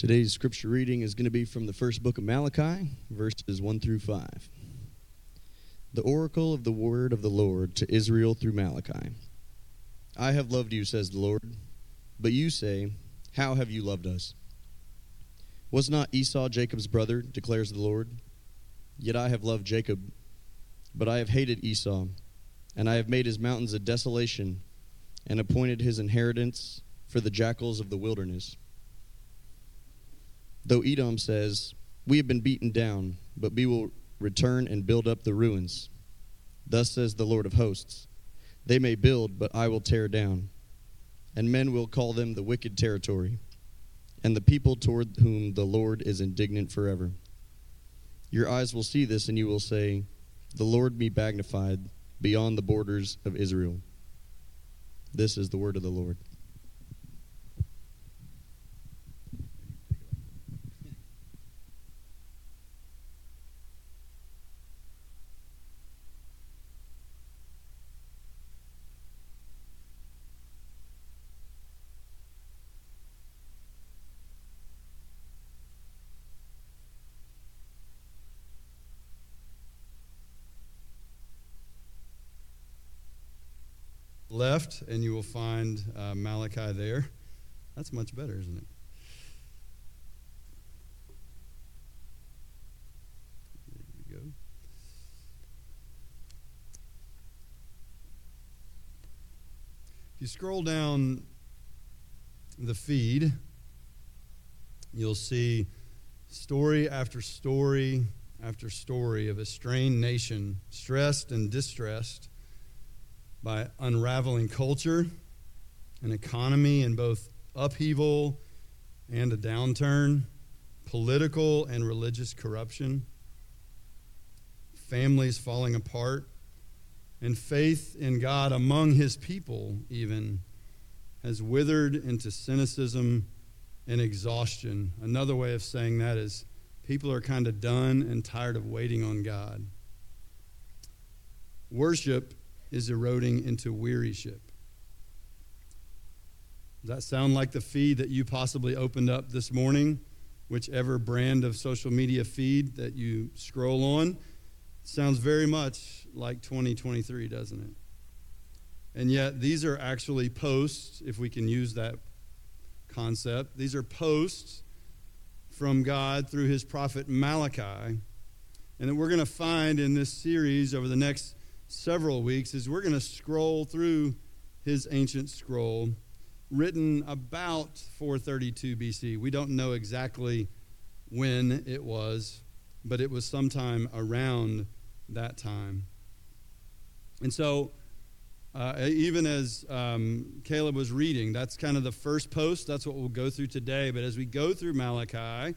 Today's scripture reading is going to be from the first book of Malachi, verses 1 through 5. The oracle of the word of the Lord to Israel through Malachi. I have loved you, says the Lord. But you say, How have you loved us? Was not Esau Jacob's brother, declares the Lord? Yet I have loved Jacob, but I have hated Esau, and I have made his mountains a desolation, and appointed his inheritance for the jackals of the wilderness. Though Edom says, We have been beaten down, but we will return and build up the ruins. Thus says the Lord of hosts They may build, but I will tear down, and men will call them the wicked territory, and the people toward whom the Lord is indignant forever. Your eyes will see this, and you will say, The Lord be magnified beyond the borders of Israel. This is the word of the Lord. Left, and you will find uh, Malachi there. That's much better, isn't it? There we go. If you scroll down the feed, you'll see story after story after story of a strained nation, stressed and distressed by unraveling culture, an economy in both upheaval and a downturn, political and religious corruption, families falling apart, and faith in God among his people, even, has withered into cynicism and exhaustion. Another way of saying that is people are kind of done and tired of waiting on God. Worship is eroding into wearyship. Does that sound like the feed that you possibly opened up this morning? Whichever brand of social media feed that you scroll on sounds very much like 2023, doesn't it? And yet, these are actually posts, if we can use that concept. These are posts from God through his prophet Malachi. And that we're going to find in this series over the next several weeks is we're going to scroll through his ancient scroll written about 432 BC. We don't know exactly when it was, but it was sometime around that time. And so, uh, even as um, Caleb was reading, that's kind of the first post. That's what we'll go through today. But as we go through Malachi,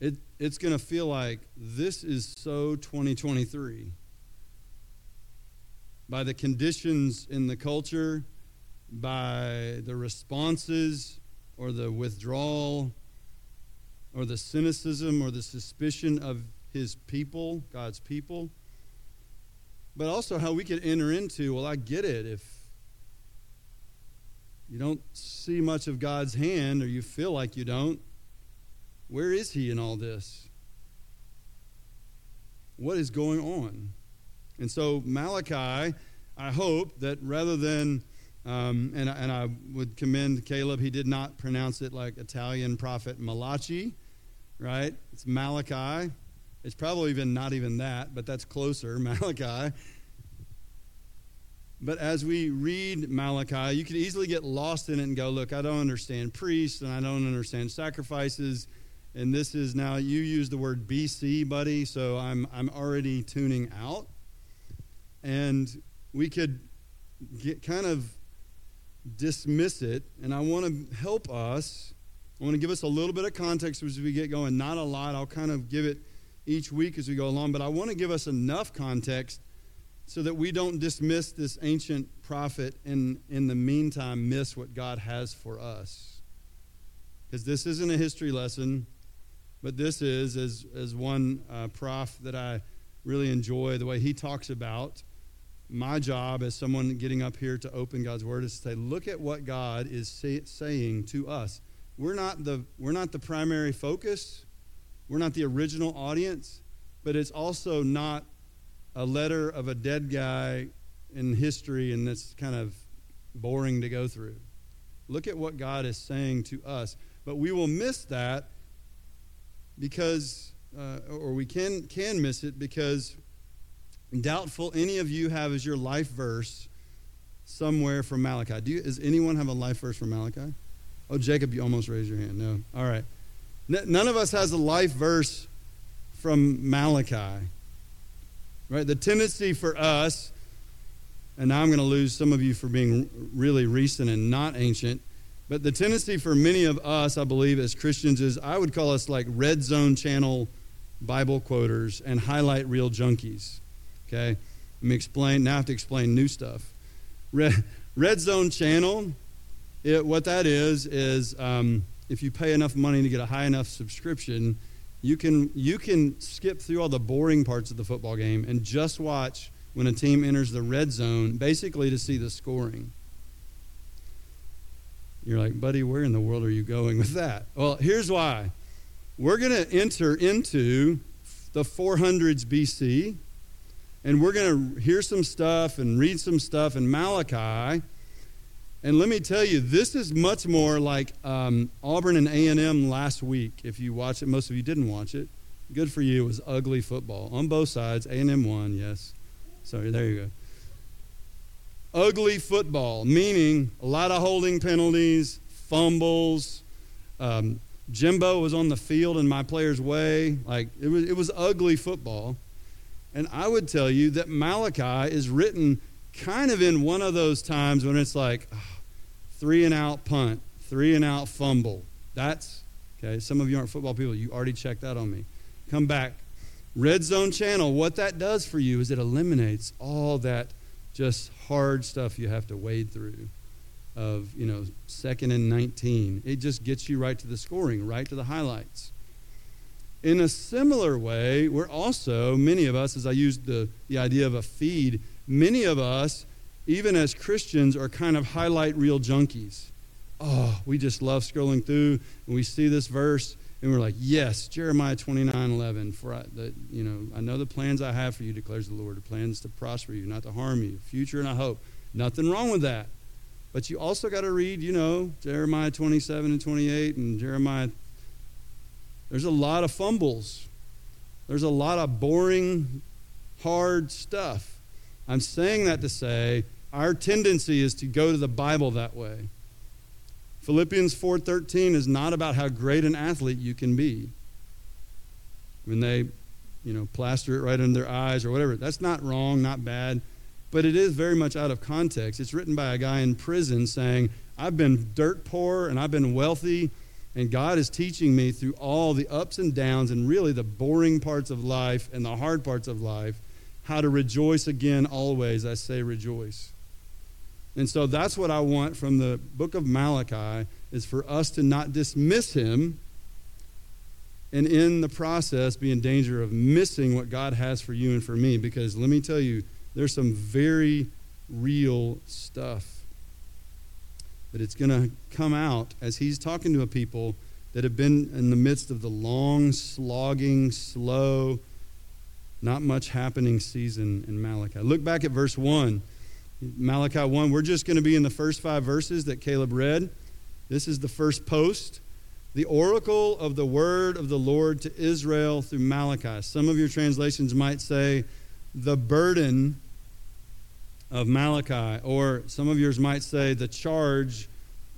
it, it's going to feel like this is so 2023 by the conditions in the culture, by the responses or the withdrawal or the cynicism or the suspicion of his people, God's people, but also how we could enter into well, I get it. If you don't see much of God's hand or you feel like you don't, where is he in all this? What is going on? And so, Malachi, I hope that rather than, um, and, and I would commend Caleb, he did not pronounce it like Italian prophet Malachi, right? It's Malachi. It's probably even not even that, but that's closer, Malachi. But as we read Malachi, you could easily get lost in it and go, look, I don't understand priests and I don't understand sacrifices. And this is now, you use the word BC, buddy, so I'm, I'm already tuning out and we could get kind of dismiss it. And I want to help us. I want to give us a little bit of context as we get going. Not a lot. I'll kind of give it each week as we go along. But I want to give us enough context so that we don't dismiss this ancient prophet and in the meantime miss what God has for us. Because this isn't a history lesson, but this is, as, as one uh, prof that I really enjoy, the way he talks about my job as someone getting up here to open God's Word is to say, look at what God is say, saying to us. we're not the we're not the primary focus. We're not the original audience, but it's also not a letter of a dead guy in history and that's kind of boring to go through. Look at what God is saying to us. But we will miss that because, uh, or we can, can miss it because doubtful any of you have as your life verse somewhere from Malachi. Do you, does anyone have a life verse from Malachi? Oh, Jacob, you almost raised your hand. No. All right. None of us has a life verse from Malachi. Right? The tendency for us, and now I'm going to lose some of you for being really recent and not ancient, but the tendency for many of us, I believe, as Christians is I would call us like red zone channel Bible quoters and highlight reel junkies. Okay? Let me explain. Now I have to explain new stuff. Red, red zone channel, it, what that is, is um, if you pay enough money to get a high enough subscription, you can, you can skip through all the boring parts of the football game and just watch when a team enters the red zone, basically to see the scoring. You're like, buddy, where in the world are you going with that? Well, here's why. We're going to enter into the 400s BC, and we're going to hear some stuff and read some stuff in Malachi. And let me tell you, this is much more like um, Auburn and A&M last week. If you watch it, most of you didn't watch it. Good for you. It was ugly football on both sides. A&M won, yes. Sorry, there you go ugly football, meaning a lot of holding penalties, fumbles. Um, Jimbo was on the field in my player's way. Like it was, it was ugly football. And I would tell you that Malachi is written kind of in one of those times when it's like oh, three and out punt, three and out fumble. That's okay. Some of you aren't football people. You already checked that on me. Come back. Red Zone Channel, what that does for you is it eliminates all that just hard stuff you have to wade through of, you know, second and 19. It just gets you right to the scoring, right to the highlights. In a similar way, we're also, many of us, as I used the, the idea of a feed, many of us, even as Christians, are kind of highlight reel junkies. Oh, we just love scrolling through and we see this verse and we're like, yes, Jeremiah 29 11. For I, the, you know, I know the plans I have for you, declares the Lord, the plans to prosper you, not to harm you, future and a hope. Nothing wrong with that. But you also got to read, you know, Jeremiah 27 and 28 and Jeremiah. There's a lot of fumbles. There's a lot of boring, hard stuff. I'm saying that to say our tendency is to go to the Bible that way. Philippians 4:13 is not about how great an athlete you can be. When they, you know, plaster it right under their eyes or whatever. That's not wrong, not bad, but it is very much out of context. It's written by a guy in prison saying, "I've been dirt poor and I've been wealthy, and God is teaching me through all the ups and downs and really the boring parts of life and the hard parts of life how to rejoice again always. I say rejoice." And so that's what I want from the book of Malachi is for us to not dismiss him and in the process be in danger of missing what God has for you and for me because let me tell you there's some very real stuff that it's going to come out as he's talking to a people that have been in the midst of the long slogging slow not much happening season in Malachi. Look back at verse 1. Malachi 1, we're just going to be in the first five verses that Caleb read. This is the first post. The oracle of the word of the Lord to Israel through Malachi. Some of your translations might say the burden of Malachi, or some of yours might say the charge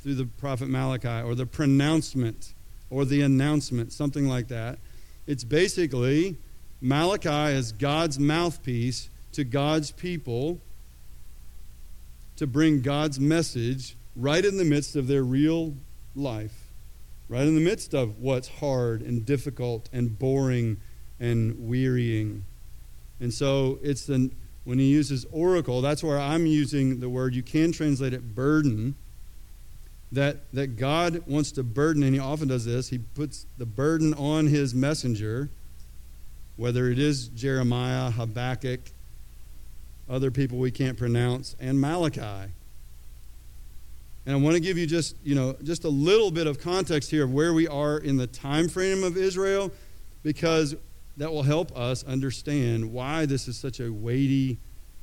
through the prophet Malachi, or the pronouncement, or the announcement, something like that. It's basically Malachi is God's mouthpiece to God's people to bring God's message right in the midst of their real life, right in the midst of what's hard and difficult and boring and wearying. And so it's the, when he uses oracle, that's where I'm using the word, you can translate it burden, that, that God wants to burden, and he often does this, he puts the burden on his messenger, whether it is Jeremiah,……… Habakkuk, other people we can't pronounce, and Malachi. And I want to give you just, you know, just a little bit of context here of where we are in the time frame of Israel because that will help us understand why this is such a weighty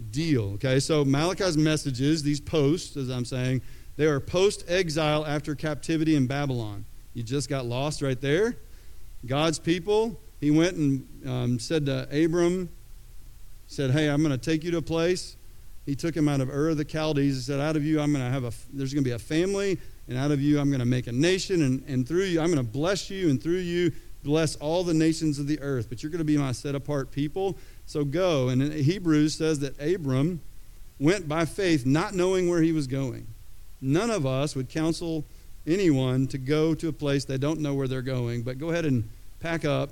deal. Okay, so Malachi's messages, these posts, as I'm saying, they are post exile after captivity in Babylon. You just got lost right there. God's people, he went and um, said to Abram, said, Hey, I'm going to take you to a place. He took him out of Ur of the Chaldees. He said, Out of you, I'm going to have a, there's going to be a family, and out of you, I'm going to make a nation, and, and through you, I'm going to bless you, and through you, bless all the nations of the earth. But you're going to be my set apart people. So go. And Hebrews says that Abram went by faith, not knowing where he was going. None of us would counsel anyone to go to a place they don't know where they're going, but go ahead and pack up,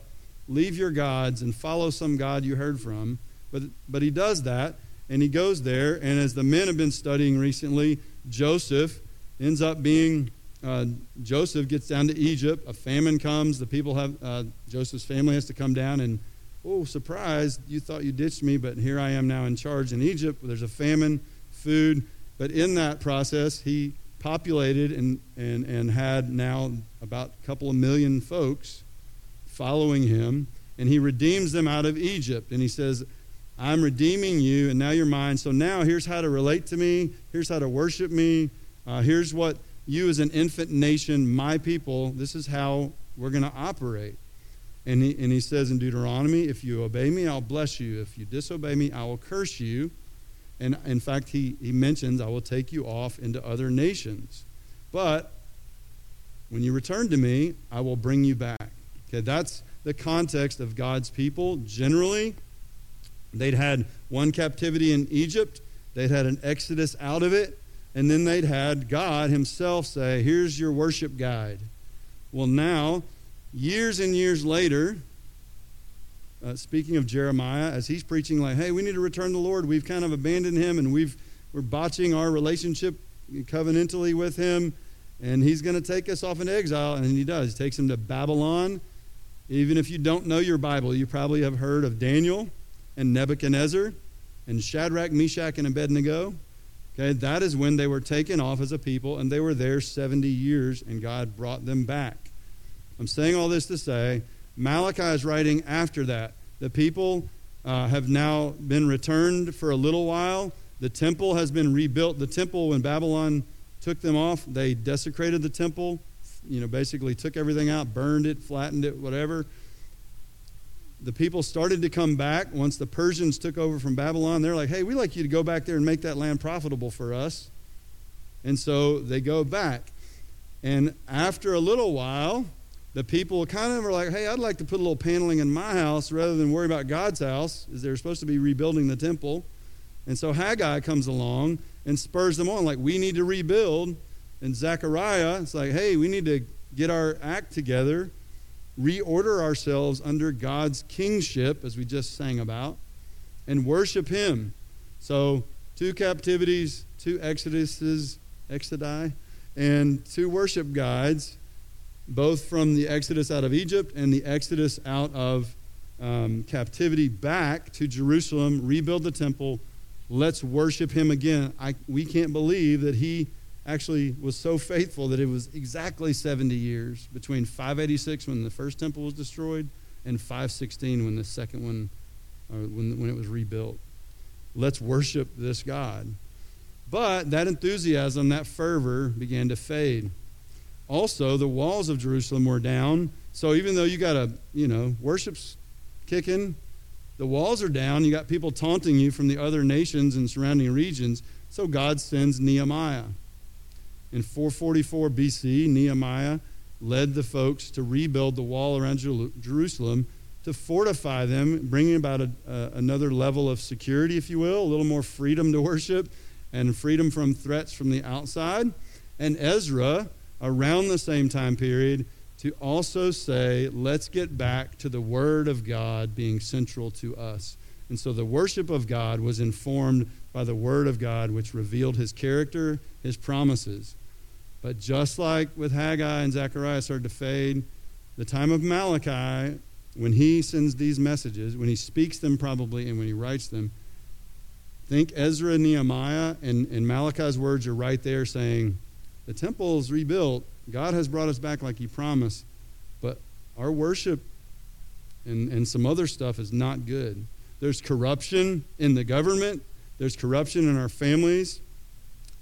leave your gods, and follow some God you heard from. But, but he does that, and he goes there, and as the men have been studying recently, Joseph ends up being uh, Joseph gets down to Egypt. A famine comes. The people have, uh, Joseph's family has to come down and, oh, surprise, you thought you ditched me, but here I am now in charge in Egypt. There's a famine, food. But in that process, he populated and, and, and had now about a couple of million folks following him. And he redeems them out of Egypt. And he says, I'm redeeming you, and now you're mine. So now here's how to relate to me. Here's how to worship me. Uh, here's what you, as an infant nation, my people, this is how we're going to operate. And he, and he says in Deuteronomy, if you obey me, I'll bless you. If you disobey me, I will curse you. And in fact, he, he mentions, I will take you off into other nations. But when you return to me, I will bring you back. Okay, that's the context of God's people. Generally, they'd had one captivity in Egypt, they'd had an exodus out of it, and then they'd had God Himself say, Here's your worship guide. Well, now, years and years later, uh, speaking of Jeremiah, as he's preaching, like, hey, we need to return the Lord. We've kind of abandoned him and we've, we're botching our relationship covenantally with him. And he's going to take us off into exile. And he does. He takes him to Babylon. Even if you don't know your Bible, you probably have heard of Daniel and Nebuchadnezzar and Shadrach, Meshach, and Abednego. Okay, that is when they were taken off as a people, and they were there 70 years, and God brought them back. I'm saying all this to say Malachi is writing after that. The people uh, have now been returned for a little while. The temple has been rebuilt. The temple, when Babylon took them off, they desecrated the temple, you know, basically took everything out, burned it, flattened it, whatever. The people started to come back once the Persians took over from Babylon. They're like, hey, we'd like you to go back there and make that land profitable for us. And so they go back. And after a little while, the people kind of were like, hey, I'd like to put a little paneling in my house rather than worry about God's house, as they're supposed to be rebuilding the temple. And so Haggai comes along and spurs them on, like, we need to rebuild. And Zechariah, it's like, hey, we need to get our act together, reorder ourselves under God's kingship, as we just sang about, and worship Him. So, two captivities, two exoduses, exodi, and two worship guides both from the exodus out of Egypt and the exodus out of um, captivity back to Jerusalem, rebuild the temple. Let's worship him again. I, we can't believe that he actually was so faithful that it was exactly 70 years between 586 when the first temple was destroyed and 516 when the second one, uh, when, when it was rebuilt. Let's worship this God. But that enthusiasm, that fervor began to fade. Also, the walls of Jerusalem were down. So even though you got a, you know, worship's kicking, the walls are down. You got people taunting you from the other nations and surrounding regions. So God sends Nehemiah. In 444 BC, Nehemiah led the folks to rebuild the wall around Jerusalem to fortify them, bringing about a, another level of security, if you will, a little more freedom to worship and freedom from threats from the outside. And Ezra around the same time period to also say, let's get back to the Word of God being central to us. And so the worship of God was informed by the Word of God, which revealed His character, His promises. But just like with Haggai and Zechariah started to fade, the time of Malachi, when he sends these messages, when he speaks them probably, and when he writes them, think Ezra Nehemiah, and, and Malachi's words are right there saying, The temple is rebuilt. God has brought us back like He promised. But our worship and, and some other stuff is not good. There's corruption in the government, there's corruption in our families.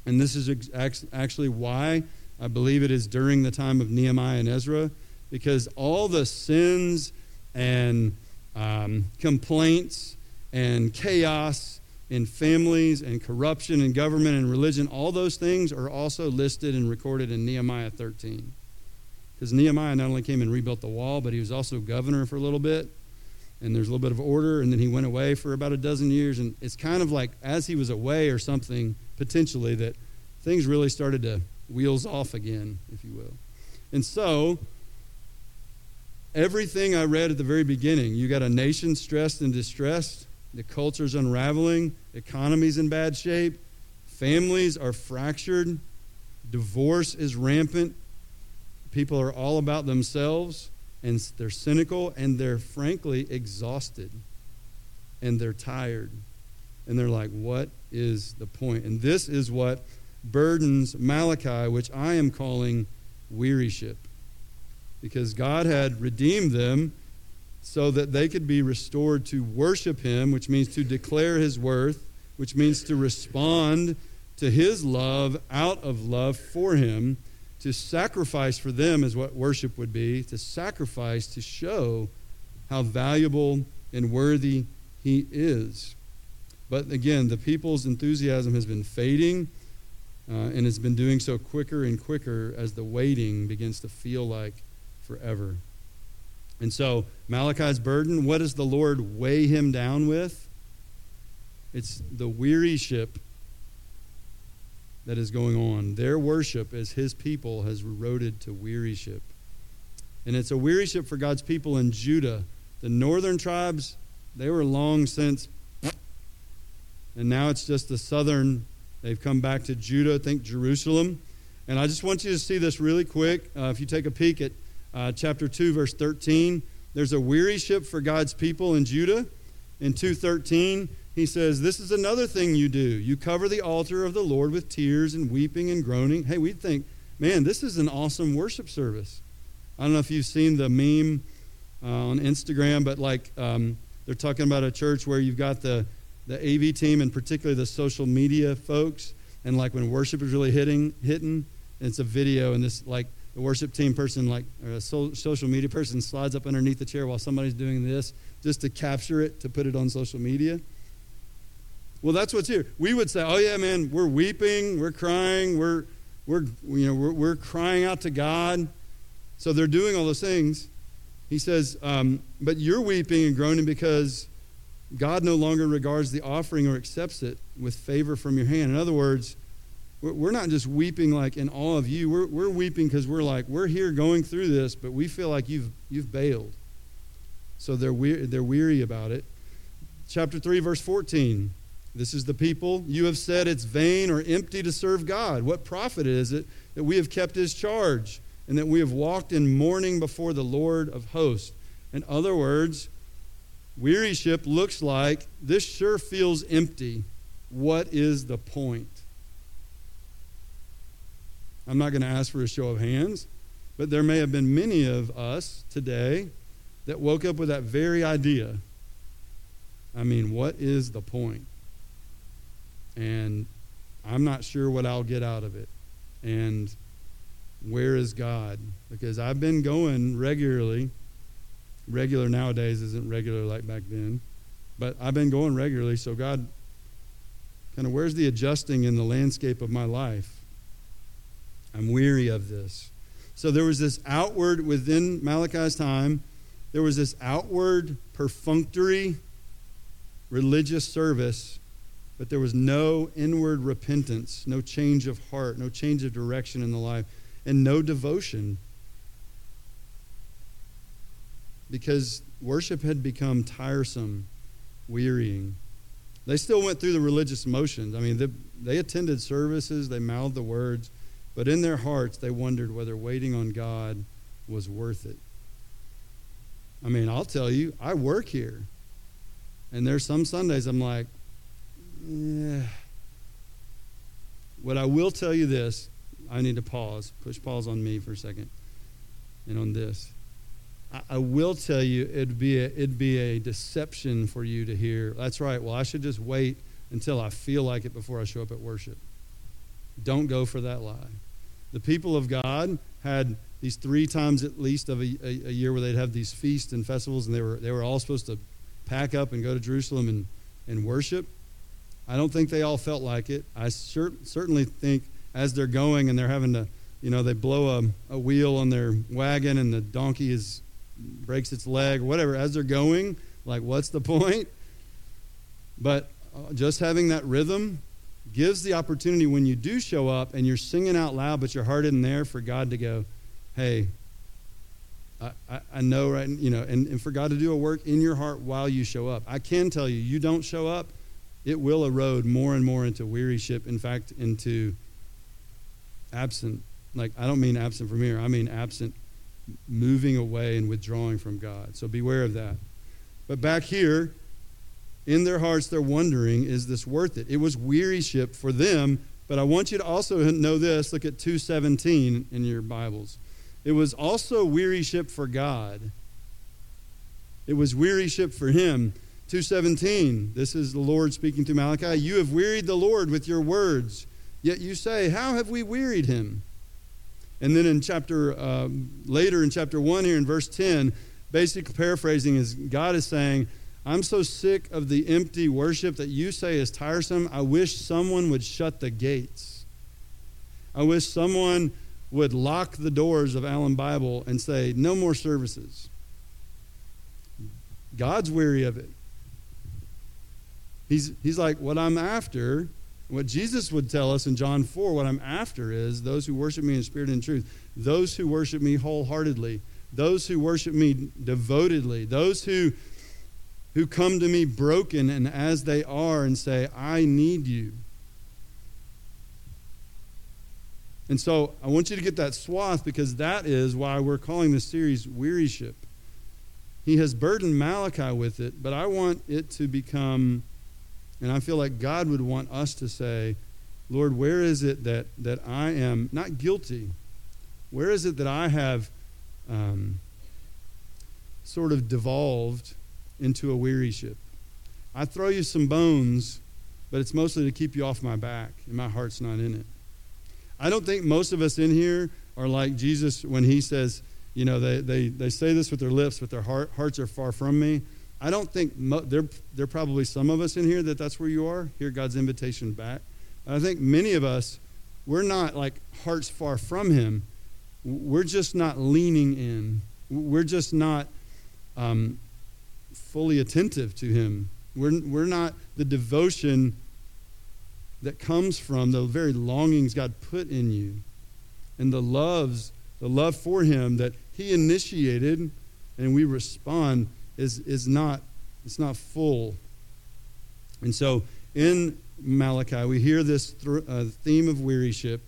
And this is actually why I believe it is during the time of Nehemiah and Ezra, because all the sins and um, complaints and chaos in families and corruption in government and religion, all those things are also listed and recorded in Nehemiah 13. Because Nehemiah not only came and rebuilt the wall, but he was also governor for a little bit. And there's a little bit of order, and then he went away for about a dozen years. And it's kind of like as he was away or something, potentially, that things really started to wheels off again, if you will. And so, everything I read at the very beginning, you got a nation stressed and distressed, the culture's unraveling, economy's in bad shape, families are fractured, divorce is rampant, people are all about themselves, and they're cynical, and they're frankly exhausted, and they're tired. And they're like, what is the point? And this is what burdens Malachi, which I am calling wearyship. Because God had redeemed them so that they could be restored to worship Him, which means to declare His worth, which means to respond to His love out of love for Him. To sacrifice for them is what worship would be, to sacrifice to show how valuable and worthy He is. But again, the people's enthusiasm has been fading uh, and has been doing so quicker and quicker as the waiting begins to feel like forever. And so, Malachi's burden, what does the Lord weigh him down with? It's the wearyship that is going on. Their worship as his people has eroded to wearyship. And it's a wearyship for God's people in Judah. The northern tribes, they were long since, and now it's just the southern They've come back to Judah, think Jerusalem. And I just want you to see this really quick. Uh, if you take a peek at uh, chapter 2, verse 13, there's a wearyship for God's people in Judah. In 2:13, he says, "This is another thing you do. You cover the altar of the Lord with tears and weeping and groaning." Hey, we'd think, man, this is an awesome worship service. I don't know if you've seen the meme uh, on Instagram, but like um, they're talking about a church where you've got the the AV team and particularly the social media folks. And like when worship is really hitting, hitting, it's a video, and this like the worship team person, like or a so, social media person, slides up underneath the chair while somebody's doing this, just to capture it to put it on social media. Well, that's what's here. We would say, "Oh yeah, man, we're weeping, we're crying, we're we're you know we're, we're crying out to God." So they're doing all those things. He says, um, "But you're weeping and groaning because." God no longer regards the offering or accepts it with favor from your hand. In other words, we're not just weeping like in awe of you. We're, we're weeping because we're like, we're here going through this, but we feel like you've, you've bailed. So they're, we- they're weary about it. Chapter 3, verse 14. This is the people. You have said it's vain or empty to serve God. What profit is it that we have kept his charge and that we have walked in mourning before the Lord of hosts? In other words, Wearyship looks like this sure feels empty. What is the point? I'm not going to ask for a show of hands, but there may have been many of us today that woke up with that very idea. I mean, what is the point? And I'm not sure what I'll get out of it. And where is God? Because I've been going regularly regular nowadays isn't regular like back then. But I've been going regularly, so God, kind of, where's the adjusting in the landscape of my life? I'm weary of this. So there was this outward, within Malachi's time, there was this outward, perfunctory religious service, but there was no inward repentance, no change of heart, no change of direction in the life, and no devotion because worship had become tiresome, wearying. They still went through the religious motions. I mean, they, they attended services, they mouthed the words, but in their hearts, they wondered whether waiting on God was worth it. I mean, I'll tell you, I work here. And there's some Sundays I'm like. Eh. What I will tell you this I need to pause. Push pause on me for a second and on this. I, I will tell you it'd be, a, it'd be a deception for you to hear, that's right, well, I should just wait until I feel like it before I show up at worship. Don't go for that lie. The people of God had these three times at least of a, a, a, year where they'd have these feasts and festivals, and they were, they were all supposed to pack up and go to Jerusalem and, and worship. I don't think they all felt like it. I cer- certainly think as they're going and they're having to, you know, they blow a, a wheel on their wagon and the donkey is breaks its leg whatever. As they're going, like, what's the point? But uh, just having that rhythm gives the opportunity when you do show up and you're singing out loud, but your heart isn't there for God to go, hey, I, I, I know, right? You know, and, and for God to do a work in your heart while you show up. I can tell you, you don't show up, it will erode more and more into wearyship. In fact, into absent. Like, I don't mean absent from here, I mean absent, moving away and withdrawing from God. So beware of that. But back here, in their hearts, they're wondering, is this worth it? It was wearyship for them, but I want you to also know this. Look at 217 in your Bibles. It was also wearyship for God. It was wearyship for him. 217, this is the Lord speaking to Malachi. You have wearied the Lord with your words, yet you say, How have we wearied him? And then in chapter, uh, later in chapter 1 here in verse 10, basic paraphrasing is God is saying, I'm so sick of the empty worship that you say is tiresome. I wish someone would shut the gates. I wish someone would lock the doors of Allen Bible and say, no more services. God's weary of it. He's, he's like, what I'm after, what Jesus would tell us in John 4, what I'm after is those who worship me in spirit and truth, those who worship me wholeheartedly, those who worship me devotedly, those who who come to me broken and as they are and say, I need you. And so I want you to get that swath because that is why we're calling this series Wearyship. He has burdened Malachi with it, but I want it to become, and I feel like God would want us to say, Lord, where is it that, that I am not guilty? Where is it that I have um, sort of devolved into a wearyship. I throw you some bones, but it's mostly to keep you off my back, and my heart's not in it. I don't think most of us in here are like Jesus when he says, you know, they, they, they say this with their lips, but their heart, hearts are far from me. I don't think mo- there, there are probably some of us in here that that's where you are. Hear God's invitation back. I think many of us, we're not like hearts far from Him. We're just not leaning in. We're just not um, fully attentive to Him. We're, we're not the devotion that comes from the very longings God put in you and the loves, the love for Him that He initiated and we respond is, is not, it's not full. And so in Malachi, we hear this th- uh, theme of wearyship.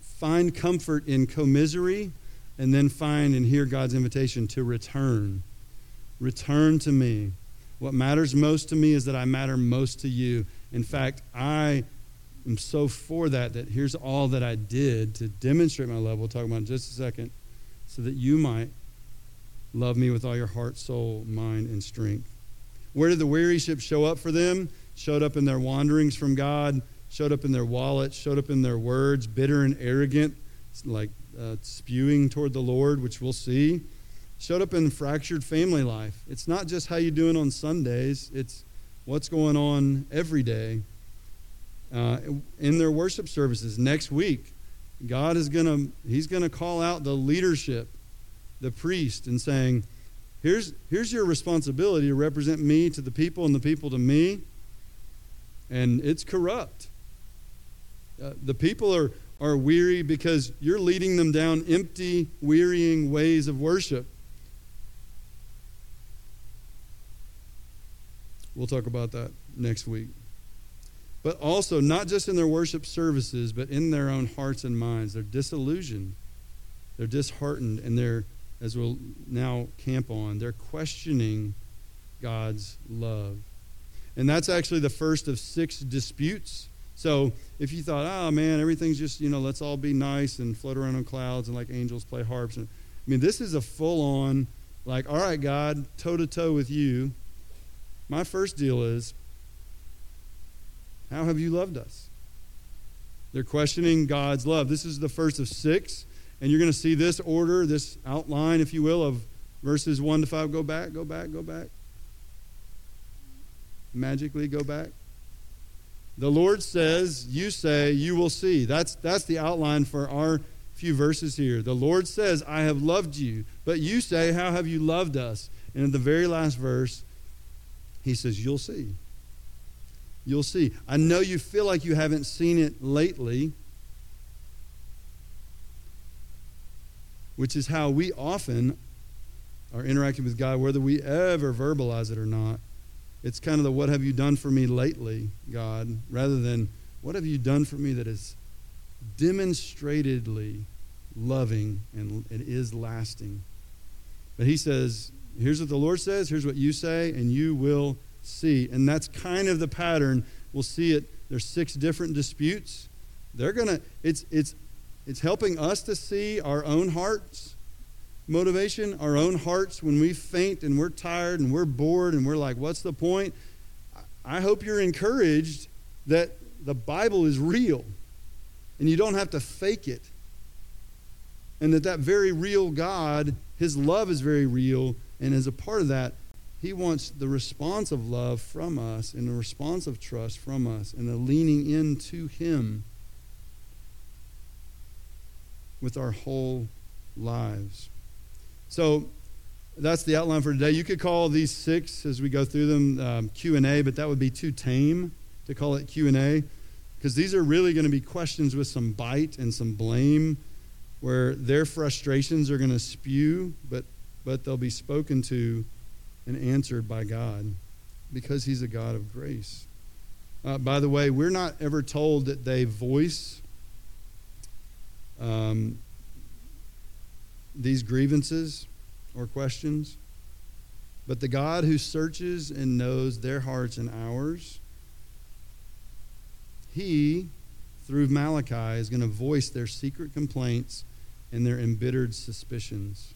Find comfort in commisery, and then find and hear God's invitation to return. Return to me. What matters most to me is that I matter most to you. In fact, I am so for that that here's all that I did to demonstrate my love. We'll talk about in just a second, so that you might love me with all your heart, soul, mind, and strength. Where did the wearyship show up for them? Showed up in their wanderings from God, showed up in their wallet, showed up in their words, bitter and arrogant, like uh, spewing toward the Lord, which we'll see showed up in fractured family life. It's not just how you doing on Sundays, it's what's going on every day. Uh, in their worship services next week, God is going to he's going to call out the leadership, the priest and saying, "Here's here's your responsibility to represent me to the people and the people to me." And it's corrupt. Uh, the people are are weary because you're leading them down empty, wearying ways of worship. We'll talk about that next week. But also, not just in their worship services, but in their own hearts and minds. They're disillusioned, they're disheartened, and they're, as we'll now camp on, they're questioning God's love. And that's actually the first of six disputes So if you thought, oh man, everything's just, you know, let's all be nice and float around on clouds and like angels play harps. And, I mean, this is a full on, like, all right, God, toe to toe with you. My first deal is, how have you loved us? They're questioning God's love. This is the first of six. And you're going to see this order, this outline, if you will, of verses 1 to 5. Go back, go back, go back. Magically go back. The Lord says, You say, you will see. That's, that's the outline for our few verses here. The Lord says, I have loved you. But you say, How have you loved us? And in the very last verse, he says, You'll see. You'll see. I know you feel like you haven't seen it lately, which is how we often are interacting with God, whether we ever verbalize it or not. It's kind of the what have you done for me lately, God, rather than what have you done for me that is demonstratedly loving and it is lasting. But he says, here's what the Lord says, here's what you say, and you will see. And that's kind of the pattern. We'll see it. There's six different disputes. They're going to, it's, it's, it's helping us to see our own hearts motivation, our own hearts when we faint and we're tired and we're bored and we're like, what's the point? I hope you're encouraged that the Bible is real and you don't have to fake it. And that that very real God, his love is very real. And as a part of that, he wants the response of love from us and the response of trust from us and the leaning into Him with our whole lives. So that's the outline for today. You could call these six as we go through them um, Q and A, but that would be too tame to call it Q and A because these are really going to be questions with some bite and some blame, where their frustrations are going to spew, but but they'll be spoken to and answered by God because He's a God of grace. Uh, by the way, we're not ever told that they voice um, these grievances or questions, but the God who searches and knows their hearts and ours, He, through Malachi, is going to voice their secret complaints and their embittered suspicions.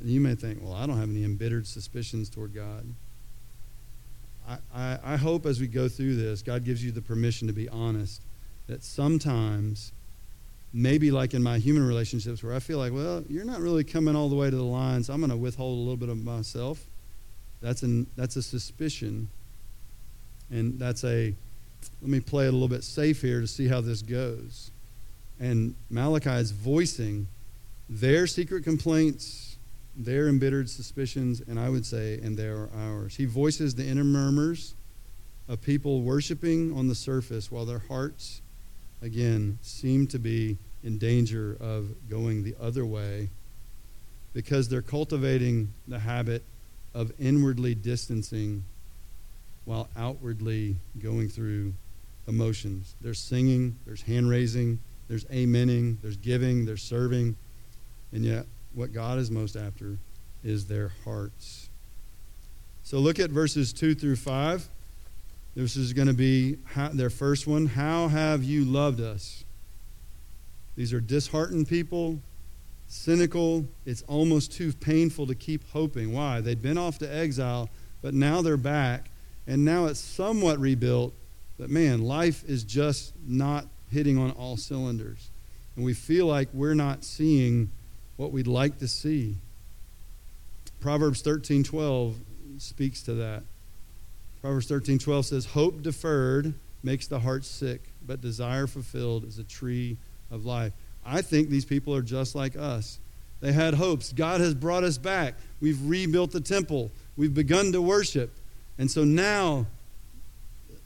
And you may think, well, I don't have any embittered suspicions toward God. I, I, I, hope as we go through this, God gives you the permission to be honest. That sometimes, maybe like in my human relationships, where I feel like, well, you're not really coming all the way to the line, so I'm going to withhold a little bit of myself. That's, an, that's a suspicion. And that's a, let me play it a little bit safe here to see how this goes. And Malachi is voicing their secret complaints their embittered suspicions, and I would say, and they are ours. He voices the inner murmurs of people worshiping on the surface while their hearts, again, seem to be in danger of going the other way because they're cultivating the habit of inwardly distancing while outwardly going through emotions. There's singing, there's hand raising, there's amening, there's giving, there's serving, and yet what God is most after is their hearts. So look at verses 2 through 5. This is going to be their first one. How have you loved us? These are disheartened people, cynical. It's almost too painful to keep hoping. Why? They'd been off to exile, but now they're back, and now it's somewhat rebuilt. But man, life is just not hitting on all cylinders. And we feel like we're not seeing what we'd like to see. Proverbs 13:12 speaks to that. Proverbs 13:12 says, "Hope deferred makes the heart sick, but desire fulfilled is a tree of life." I think these people are just like us. They had hopes. God has brought us back. We've rebuilt the temple. We've begun to worship. And so now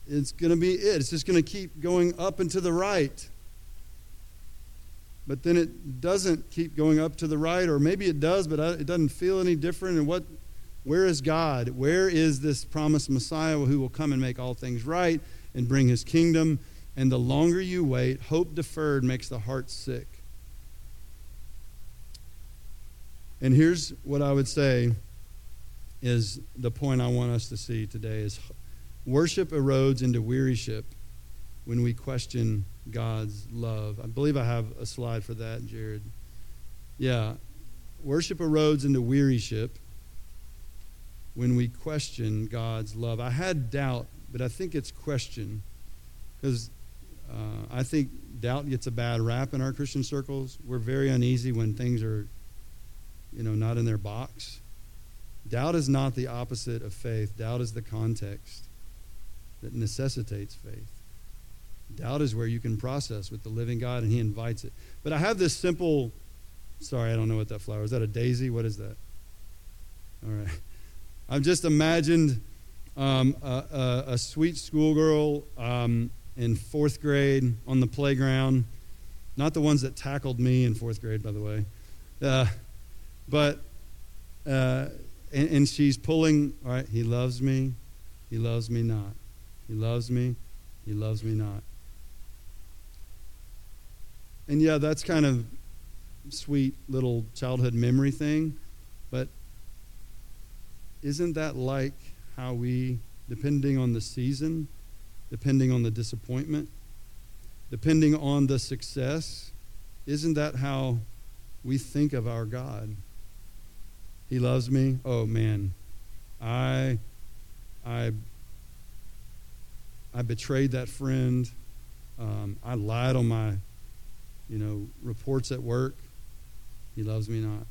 it's going to be it. It's just going to keep going up and to the right but then it doesn't keep going up to the right, or maybe it does, but it doesn't feel any different. And what, where is God? Where is this promised Messiah who will come and make all things right and bring his kingdom? And the longer you wait, hope deferred makes the heart sick. And here's what I would say is the point I want us to see today is worship erodes into wearyship when we question God's love. I believe I have a slide for that, Jared. Yeah. Worship erodes into wearyship when we question God's love. I had doubt, but I think it's question because uh, I think doubt gets a bad rap in our Christian circles. We're very uneasy when things are, you know, not in their box. Doubt is not the opposite of faith. Doubt is the context that necessitates faith. Doubt is where you can process with the living God, and He invites it. But I have this simple. Sorry, I don't know what that flower is. That a daisy? What is that? All right. I've just imagined um, a, a, a, sweet schoolgirl um, in fourth grade on the playground. Not the ones that tackled me in fourth grade, by the way. Uh, but, uh, and, and she's pulling, all right, he loves me, he loves me not. He loves me, he loves me not. And yeah, that's kind of sweet little childhood memory thing, but isn't that like how we, depending on the season, depending on the disappointment, depending on the success, isn't that how we think of our God? He loves me. Oh man, I, I, I betrayed that friend. Um, I lied on my, you know, reports at work. He loves me not.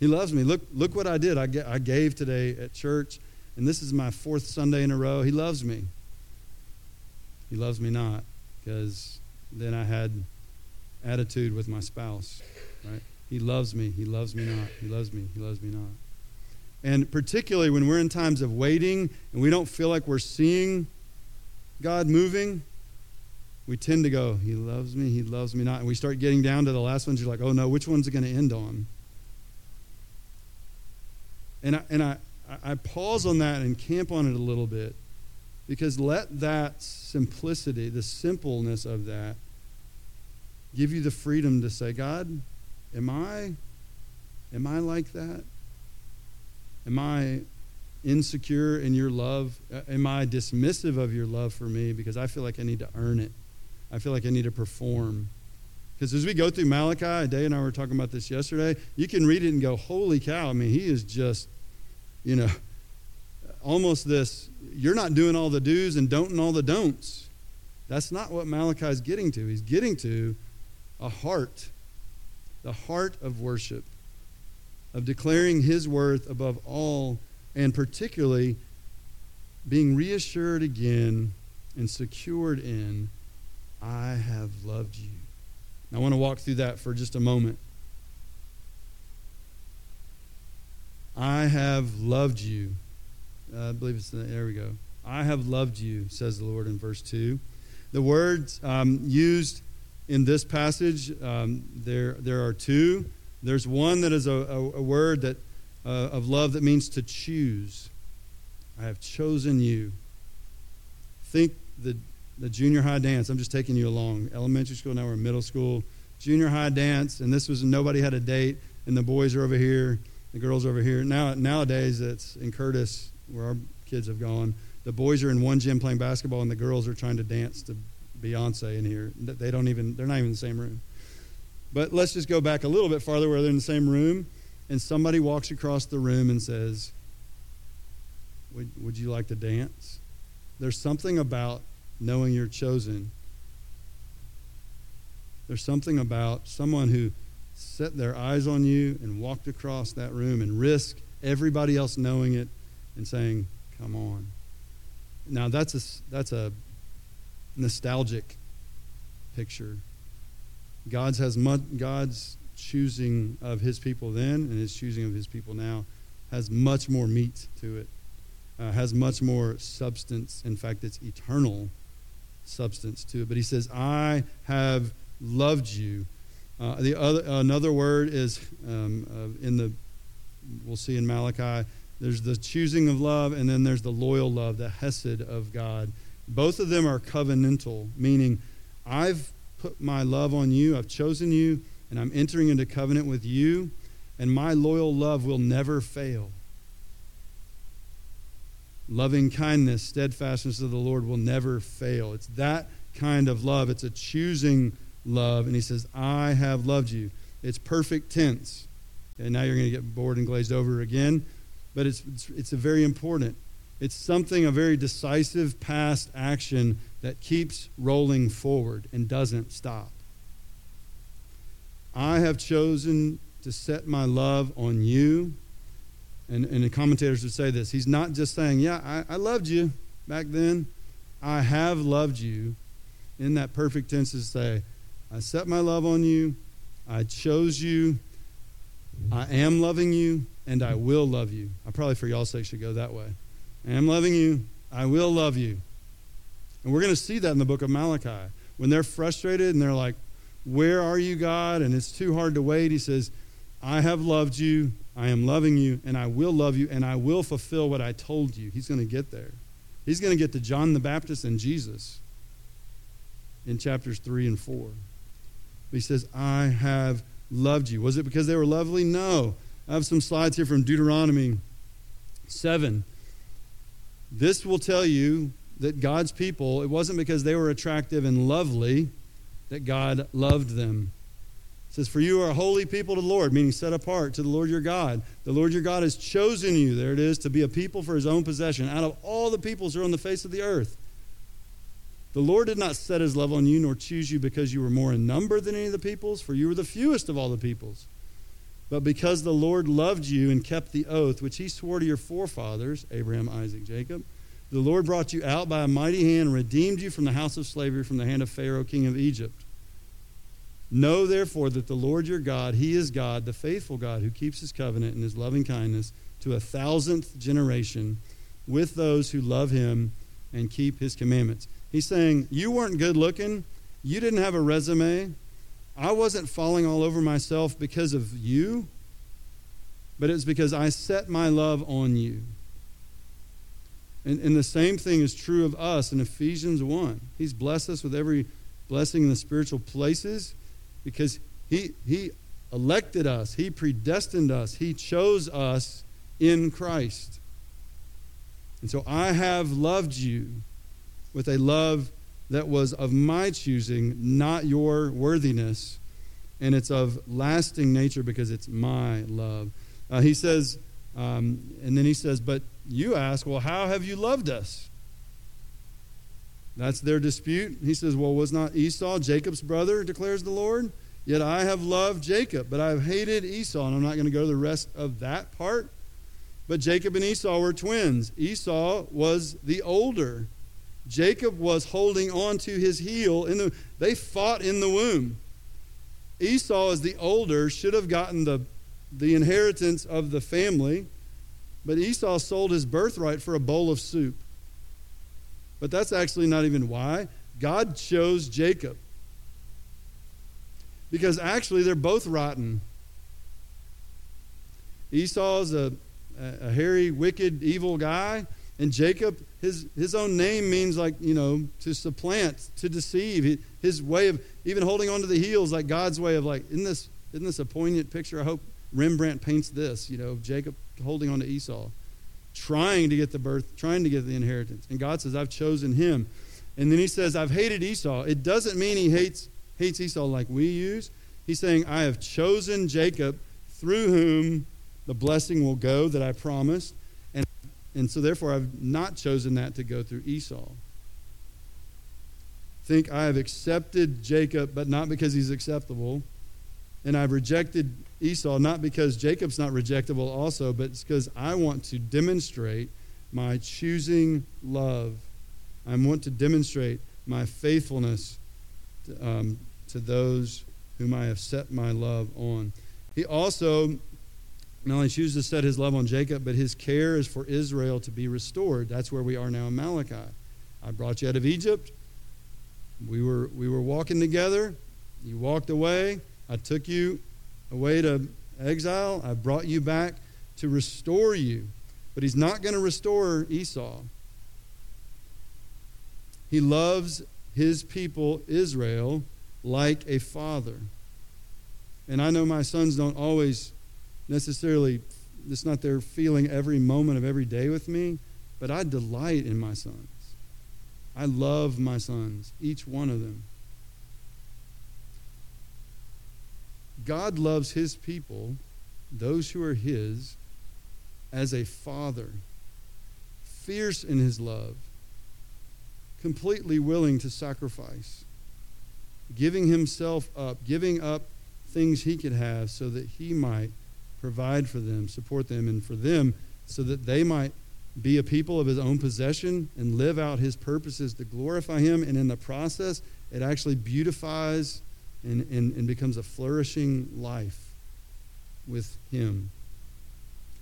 He loves me. Look, look what I did. I, I gave today at church, and this is my fourth Sunday in a row. He loves me. He loves me not, because then I had attitude with my spouse, right? He loves me. He loves me not. He loves me. He loves me not. And particularly when we're in times of waiting and we don't feel like we're seeing God moving, we tend to go, He loves me, He loves me not. And we start getting down to the last ones. You're like, oh no, which one's it going to end on? And I, and I, I pause on that and camp on it a little bit because let that simplicity, the simpleness of that, give you the freedom to say, God, am I, am I like that? Am I insecure in your love? Am I dismissive of your love for me because I feel like I need to earn it? I feel like I need to perform. Because as we go through Malachi, Day and I were talking about this yesterday, you can read it and go, holy cow. I mean, he is just, you know, almost this, you're not doing all the do's and don't and all the don'ts. That's not what Malachi is getting to. He's getting to a heart, the heart of worship, of declaring his worth above all, and particularly being reassured again and secured in, I have loved you. I want to walk through that for just a moment. I have loved you. Uh, I believe it's there we go. I have loved you, says the Lord in verse 2. The words um, used in this passage, um, there, there are two. There's one that is a, a, a word that, uh, of love that means to choose. I have chosen you. Think the the junior high dance. I'm just taking you along. Elementary school, now we're in middle school. Junior high dance, and this was nobody had a date, and the boys are over here, the girls are over here. Now nowadays, it's in Curtis where our kids have gone. The boys are in one gym playing basketball, and the girls are trying to dance to Beyonce in here. They don't even. They're not even in the same room. But let's just go back a little bit farther where they're in the same room, and somebody walks across the room and says, "Would, would you like to dance?" There's something about knowing you're chosen. There's something about someone who set their eyes on you and walked across that room and risked everybody else knowing it and saying, Come on. Now, that's a, that's a nostalgic picture. God's, has God's choosing of his people then and his choosing of his people now has much more meat to it, uh, has much more substance. In fact, it's eternal substance to it. But he says, I have loved you. Uh, the other, another word is um, uh, in the, we'll see in Malachi, there's the choosing of love, and then there's the loyal love, the hesed of God. Both of them are covenantal, meaning I've put my love on you, I've chosen you, and I'm entering into covenant with you, and my loyal love will never fail. loving kindness, steadfastness of the Lord will never fail. It's that kind of love. It's a choosing love. And he says, I have loved you. It's perfect tense. And now you're going to get bored and glazed over again. But it's, it's, it's a very important. It's something, a very decisive past action that keeps rolling forward and doesn't stop. I have chosen to set my love on you. And, and the commentators would say this. He's not just saying, Yeah, I, I loved you back then. I have loved you. In that perfect tense to say, I set my love on you. I chose you. I am loving you, and I will love you. I probably, for y'all's sake, should go that way. I am loving you. I will love you. And we're going to see that in the book of Malachi. When they're frustrated and they're like, Where are you, God? And it's too hard to wait, he says, I have loved you. I am loving you, and I will love you, and I will fulfill what I told you. He's going to get there. He's going to get to John the Baptist and Jesus in chapters 3 and 4. He says, I have loved you. Was it because they were lovely? No. I have some slides here from Deuteronomy 7. This will tell you that God's people, it wasn't because they were attractive and lovely that God loved them. It says, For you are a holy people to the Lord, meaning set apart to the Lord your God. The Lord your God has chosen you, there it is, to be a people for his own possession out of all the peoples who are on the face of the earth. The Lord did not set his love on you, nor choose you because you were more in number than any of the peoples, for you were the fewest of all the peoples. But because the Lord loved you and kept the oath which he swore to your forefathers, Abraham, Isaac, Jacob, the Lord brought you out by a mighty hand and redeemed you from the house of slavery, from the hand of Pharaoh, king of Egypt. Know therefore that the Lord your God, he is God, the faithful God, who keeps his covenant and his loving kindness to a thousandth generation with those who love him and keep his commandments. He's saying, You weren't good looking. You didn't have a resume. I wasn't falling all over myself because of you, but it's because I set my love on you. And, and the same thing is true of us in Ephesians 1. He's blessed us with every blessing in the spiritual places because he, he elected us, He predestined us, He chose us in Christ. And so I have loved you with a love that was of my choosing, not your worthiness. And it's of lasting nature because it's my love. Uh, he says, um, and then he says, But you ask, well, how have you loved us? That's their dispute. He says, Well, was not Esau Jacob's brother, declares the Lord? Yet I have loved Jacob, but I have hated Esau. And I'm not going to go to the rest of that part. But Jacob and Esau were twins. Esau was the older. Jacob was holding on to his heel. In the, they fought in the womb. Esau, as the older, should have gotten the, the inheritance of the family, but Esau sold his birthright for a bowl of soup. But that's actually not even why. God chose Jacob. Because actually, they're both rotten. Esau's a, a hairy, wicked, evil guy. And Jacob, his, his own name means like, you know, to supplant, to deceive. His way of even holding on to the heels, like God's way of like, isn't this, isn't this a poignant picture? I hope Rembrandt paints this, you know, Jacob holding on to Esau, trying to get the birth, trying to get the inheritance. And God says, I've chosen him. And then he says, I've hated Esau. It doesn't mean he hates, hates Esau like we use. He's saying, I have chosen Jacob through whom the blessing will go that I promised. And so, therefore, I've not chosen that to go through Esau. Think I have accepted Jacob, but not because he's acceptable. And I've rejected Esau, not because Jacob's not rejectable also, but it's because I want to demonstrate my choosing love. I want to demonstrate my faithfulness to, um, to those whom I have set my love on. He also not only chooses to set his love on Jacob, but his care is for Israel to be restored. That's where we are now in Malachi. I brought you out of Egypt. We were, we were walking together. You walked away. I took you away to exile. I brought you back to restore you. But he's not going to restore Esau. He loves his people, Israel, like a father. And I know my sons don't always necessarily, it's not their feeling every moment of every day with me, but I delight in my sons. I love my sons, each one of them. God loves his people, those who are his, as a father, fierce in his love, completely willing to sacrifice, giving himself up, giving up things he could have so that he might provide for them, support them, and for them so that they might be a people of his own possession and live out his purposes to glorify him. And in the process, it actually beautifies and, and, and becomes a flourishing life with him.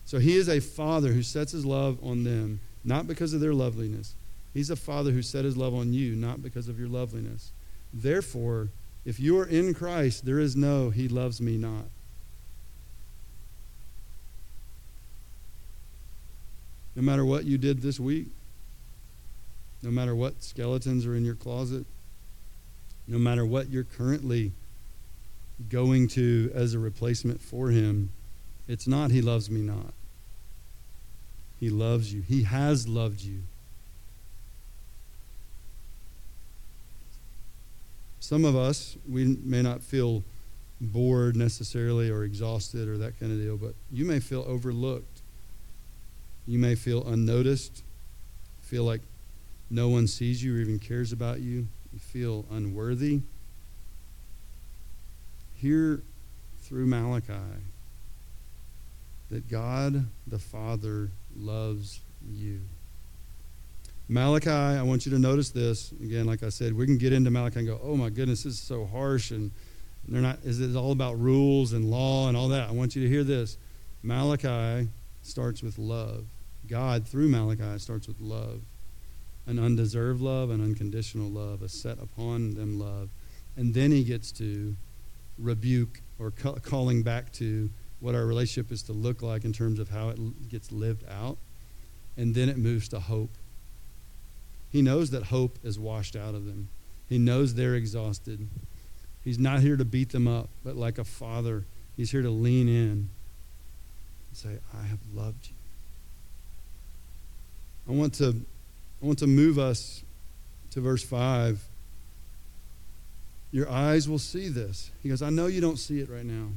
So he is a father who sets his love on them, not because of their loveliness. He's a father who set his love on you, not because of your loveliness. Therefore, if you are in Christ, there is no, he loves me not. No matter what you did this week, no matter what skeletons are in your closet, no matter what you're currently going to as a replacement for him, it's not he loves me not. He loves you. He has loved you. Some of us, we may not feel bored necessarily or exhausted or that kind of deal, but you may feel overlooked you may feel unnoticed, feel like no one sees you or even cares about you. You feel unworthy. Hear through Malachi that God the Father loves you. Malachi, I want you to notice this. Again, like I said, we can get into Malachi and go, oh my goodness, this is so harsh and they're not is it all about rules and law and all that. I want you to hear this. Malachi starts with love. God, through Malachi, starts with love an undeserved love, an unconditional love, a set upon them love. And then he gets to rebuke or ca- calling back to what our relationship is to look like in terms of how it gets lived out. And then it moves to hope. He knows that hope is washed out of them. He knows they're exhausted. He's not here to beat them up, but like a father, he's here to lean in and say, I have loved you. I want to, I want to move us to verse 5. Your eyes will see this. He goes, I know you don't see it right now.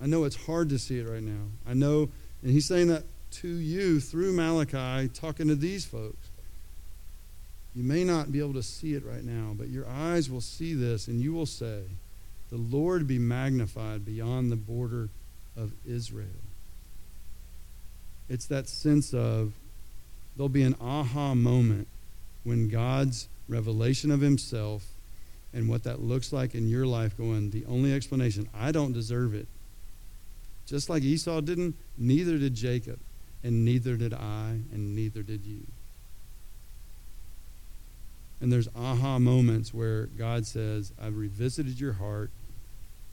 I know it's hard to see it right now. I know, and he's saying that to you through Malachi, talking to these folks. You may not be able to see it right now, but your eyes will see this, and you will say, The Lord be magnified beyond the border of Israel. It's that sense of there'll be an aha moment when God's revelation of himself and what that looks like in your life going, the only explanation, I don't deserve it. Just like Esau didn't, neither did Jacob, and neither did I, and neither did you. And there's aha moments where God says, I've revisited your heart,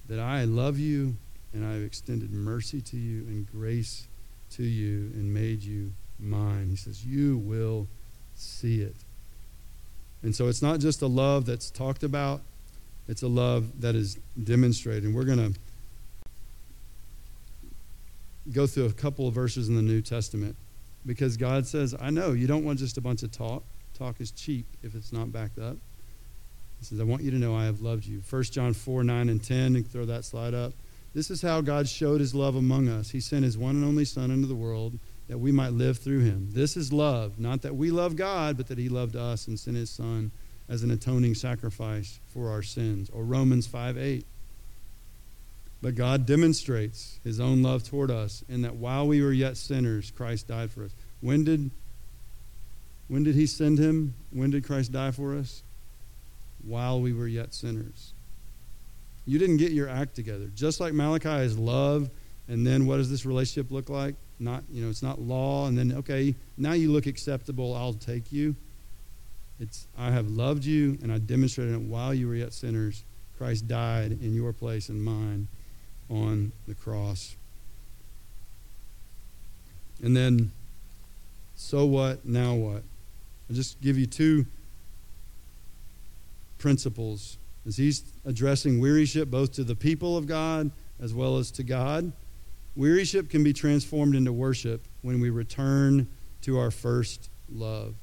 that I love you, and I've extended mercy to you and grace to you, and made you mine. He says, You will see it. And so it's not just a love that's talked about, it's a love that is demonstrated. And we're going to go through a couple of verses in the New Testament because God says, I know you don't want just a bunch of talk. Talk is cheap if it's not backed up. He says, I want you to know I have loved you. 1 John 4 9 and 10, and throw that slide up. This is how God showed his love among us. He sent his one and only Son into the world that we might live through him. This is love, not that we love God, but that he loved us and sent his Son as an atoning sacrifice for our sins. Or Romans 5 8. But God demonstrates his own love toward us in that while we were yet sinners, Christ died for us. When did, when did he send him? When did Christ die for us? While we were yet sinners. You didn't get your act together. Just like Malachi is love, and then what does this relationship look like? Not, you know, it's not law, and then, okay, now you look acceptable, I'll take you. It's, I have loved you, and I demonstrated it while you were yet sinners. Christ died in your place and mine on the cross. And then, so what, now what? I'll just give you two principles as he's addressing wearyship both to the people of God as well as to God. Wearyship can be transformed into worship when we return to our first love.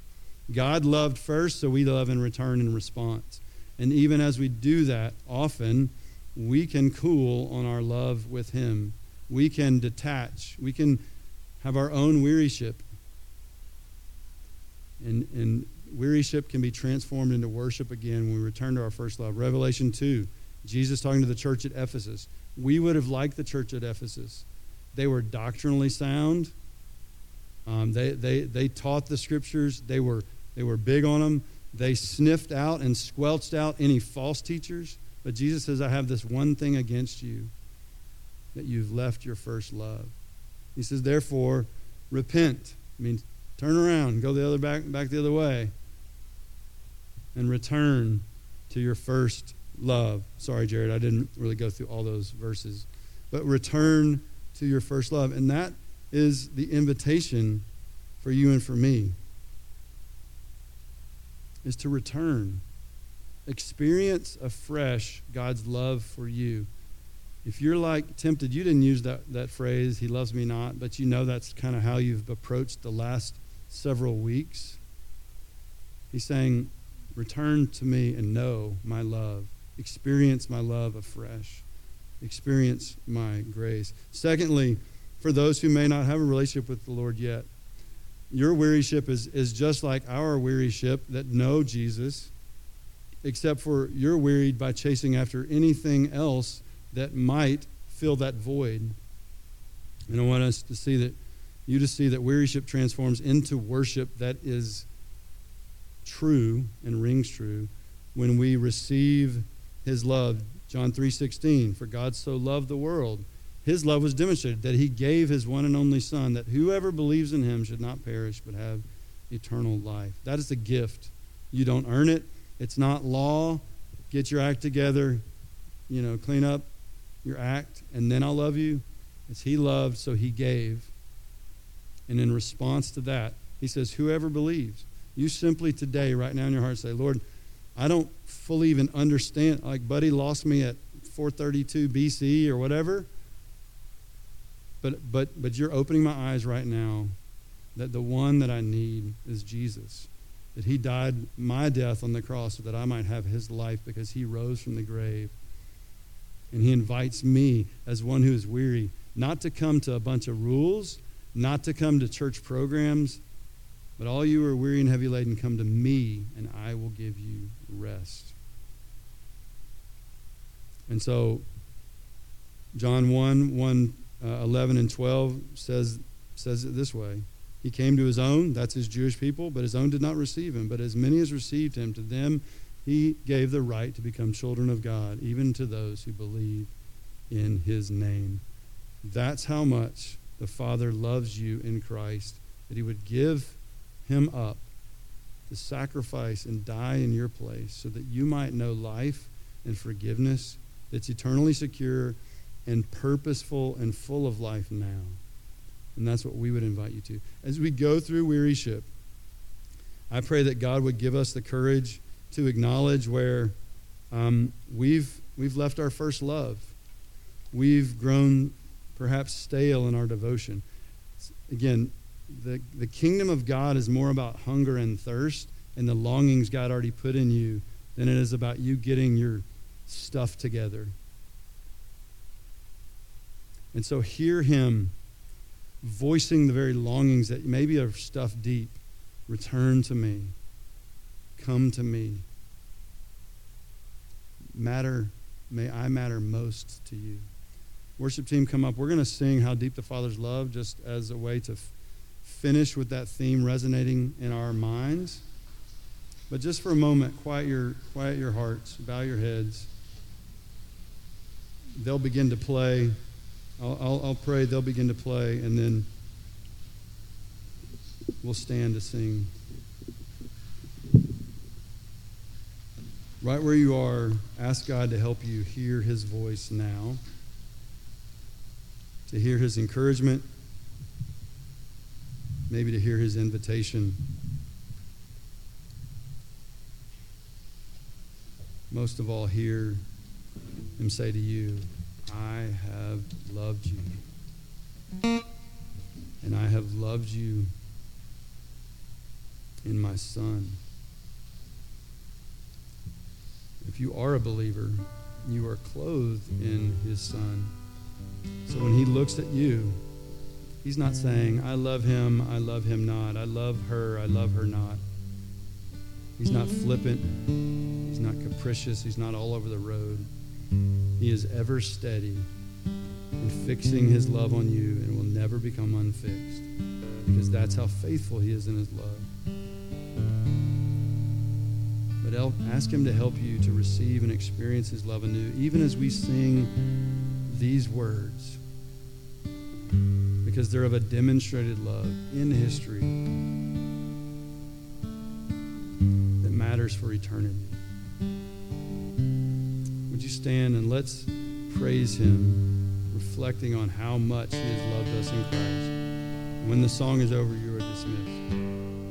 God loved first, so we love in return in response. And even as we do that, often we can cool on our love with Him. We can detach. We can have our own wearyship. And, and wearyship can be transformed into worship again when we return to our first love. Revelation 2, Jesus talking to the church at Ephesus. We would have liked the church at Ephesus. They were doctrinally sound. Um, they, they, they taught the scriptures. They were, they were big on them. They sniffed out and squelched out any false teachers. But Jesus says, I have this one thing against you that you've left your first love. He says, therefore, repent. I mean, turn around, go the other back, back the other way, and return to your first love. Sorry, Jared, I didn't really go through all those verses. But return to your first love. And that is the invitation for you and for me is to return experience afresh god's love for you. If you're like tempted you didn't use that, that phrase he loves me not but you know that's kind of how you've approached the last several weeks. He's saying return to me and know my love. Experience my love afresh experience my grace secondly for those who may not have a relationship with the Lord yet. Your wearyship is, is just like our wearyship that know Jesus, except for you're wearied by chasing after anything else that might fill that void. And I want us to see that, you to see that wearyship transforms into worship that is true and rings true when we receive his love. John 3:16, for God so loved the world his love was demonstrated that he gave his one and only son that whoever believes in him should not perish but have eternal life. That is a gift. You don't earn it. It's not law. Get your act together you know clean up your act and then i'll love you. As he loved so he gave. And in response to that he says whoever believes you simply today right now in your heart say lord i don't fully even understand like buddy lost me at 432 bc or whatever but, but, but you're opening my eyes right now that the one that I need is Jesus. That he died my death on the cross so that I might have his life because he rose from the grave. And he invites me as one who is weary not to come to a bunch of rules, not to come to church programs, but all you who are weary and heavy laden, come to me and I will give you rest. And so, John 1 1 uh, 11 and 12 says, says it this way He came to his own, that's his Jewish people, but his own did not receive him. But as many as received him, to them he gave the right to become children of God, even to those who believe in his name. That's how much the Father loves you in Christ, that he would give him up to sacrifice and die in your place so that you might know life and forgiveness that's eternally secure and purposeful and full of life now. And that's what we would invite you to. As we go through wearyship, I pray that God would give us the courage to acknowledge where um, we've, we've left our first love. We've grown perhaps stale in our devotion. Again, the, the kingdom of God is more about hunger and thirst and the longings God already put in you than it is about you getting your stuff together and so hear him voicing the very longings that maybe are stuffed deep. Return to me. Come to me. Matter, may I matter most to you. Worship team, come up. We're going to sing How Deep the Father's Love just as a way to finish with that theme resonating in our minds. But just for a moment, quiet your, quiet your hearts, bow your heads. They'll begin to play. I'll, I'll, I'll pray, they'll begin to play, and then we'll stand to sing. Right where you are, ask God to help you hear his voice now, to hear his encouragement, maybe to hear his invitation. Most of all, hear him say to you, I have loved you. And I have loved you in my Son. If you are a believer, you are clothed in his Son. So when he looks at you, he's not saying, I love him, I love him not, I love her, I love her not. He's not flippant, he's not capricious, he's not all over the road. He is ever steady in fixing his love on you and will never become unfixed because that's how faithful he is in his love. But ask him to help you to receive and experience his love anew, even as we sing these words, because they're of a demonstrated love in history that matters for eternity. Would you stand and let's praise him, reflecting on how much he has loved us in Christ. When the song is over, you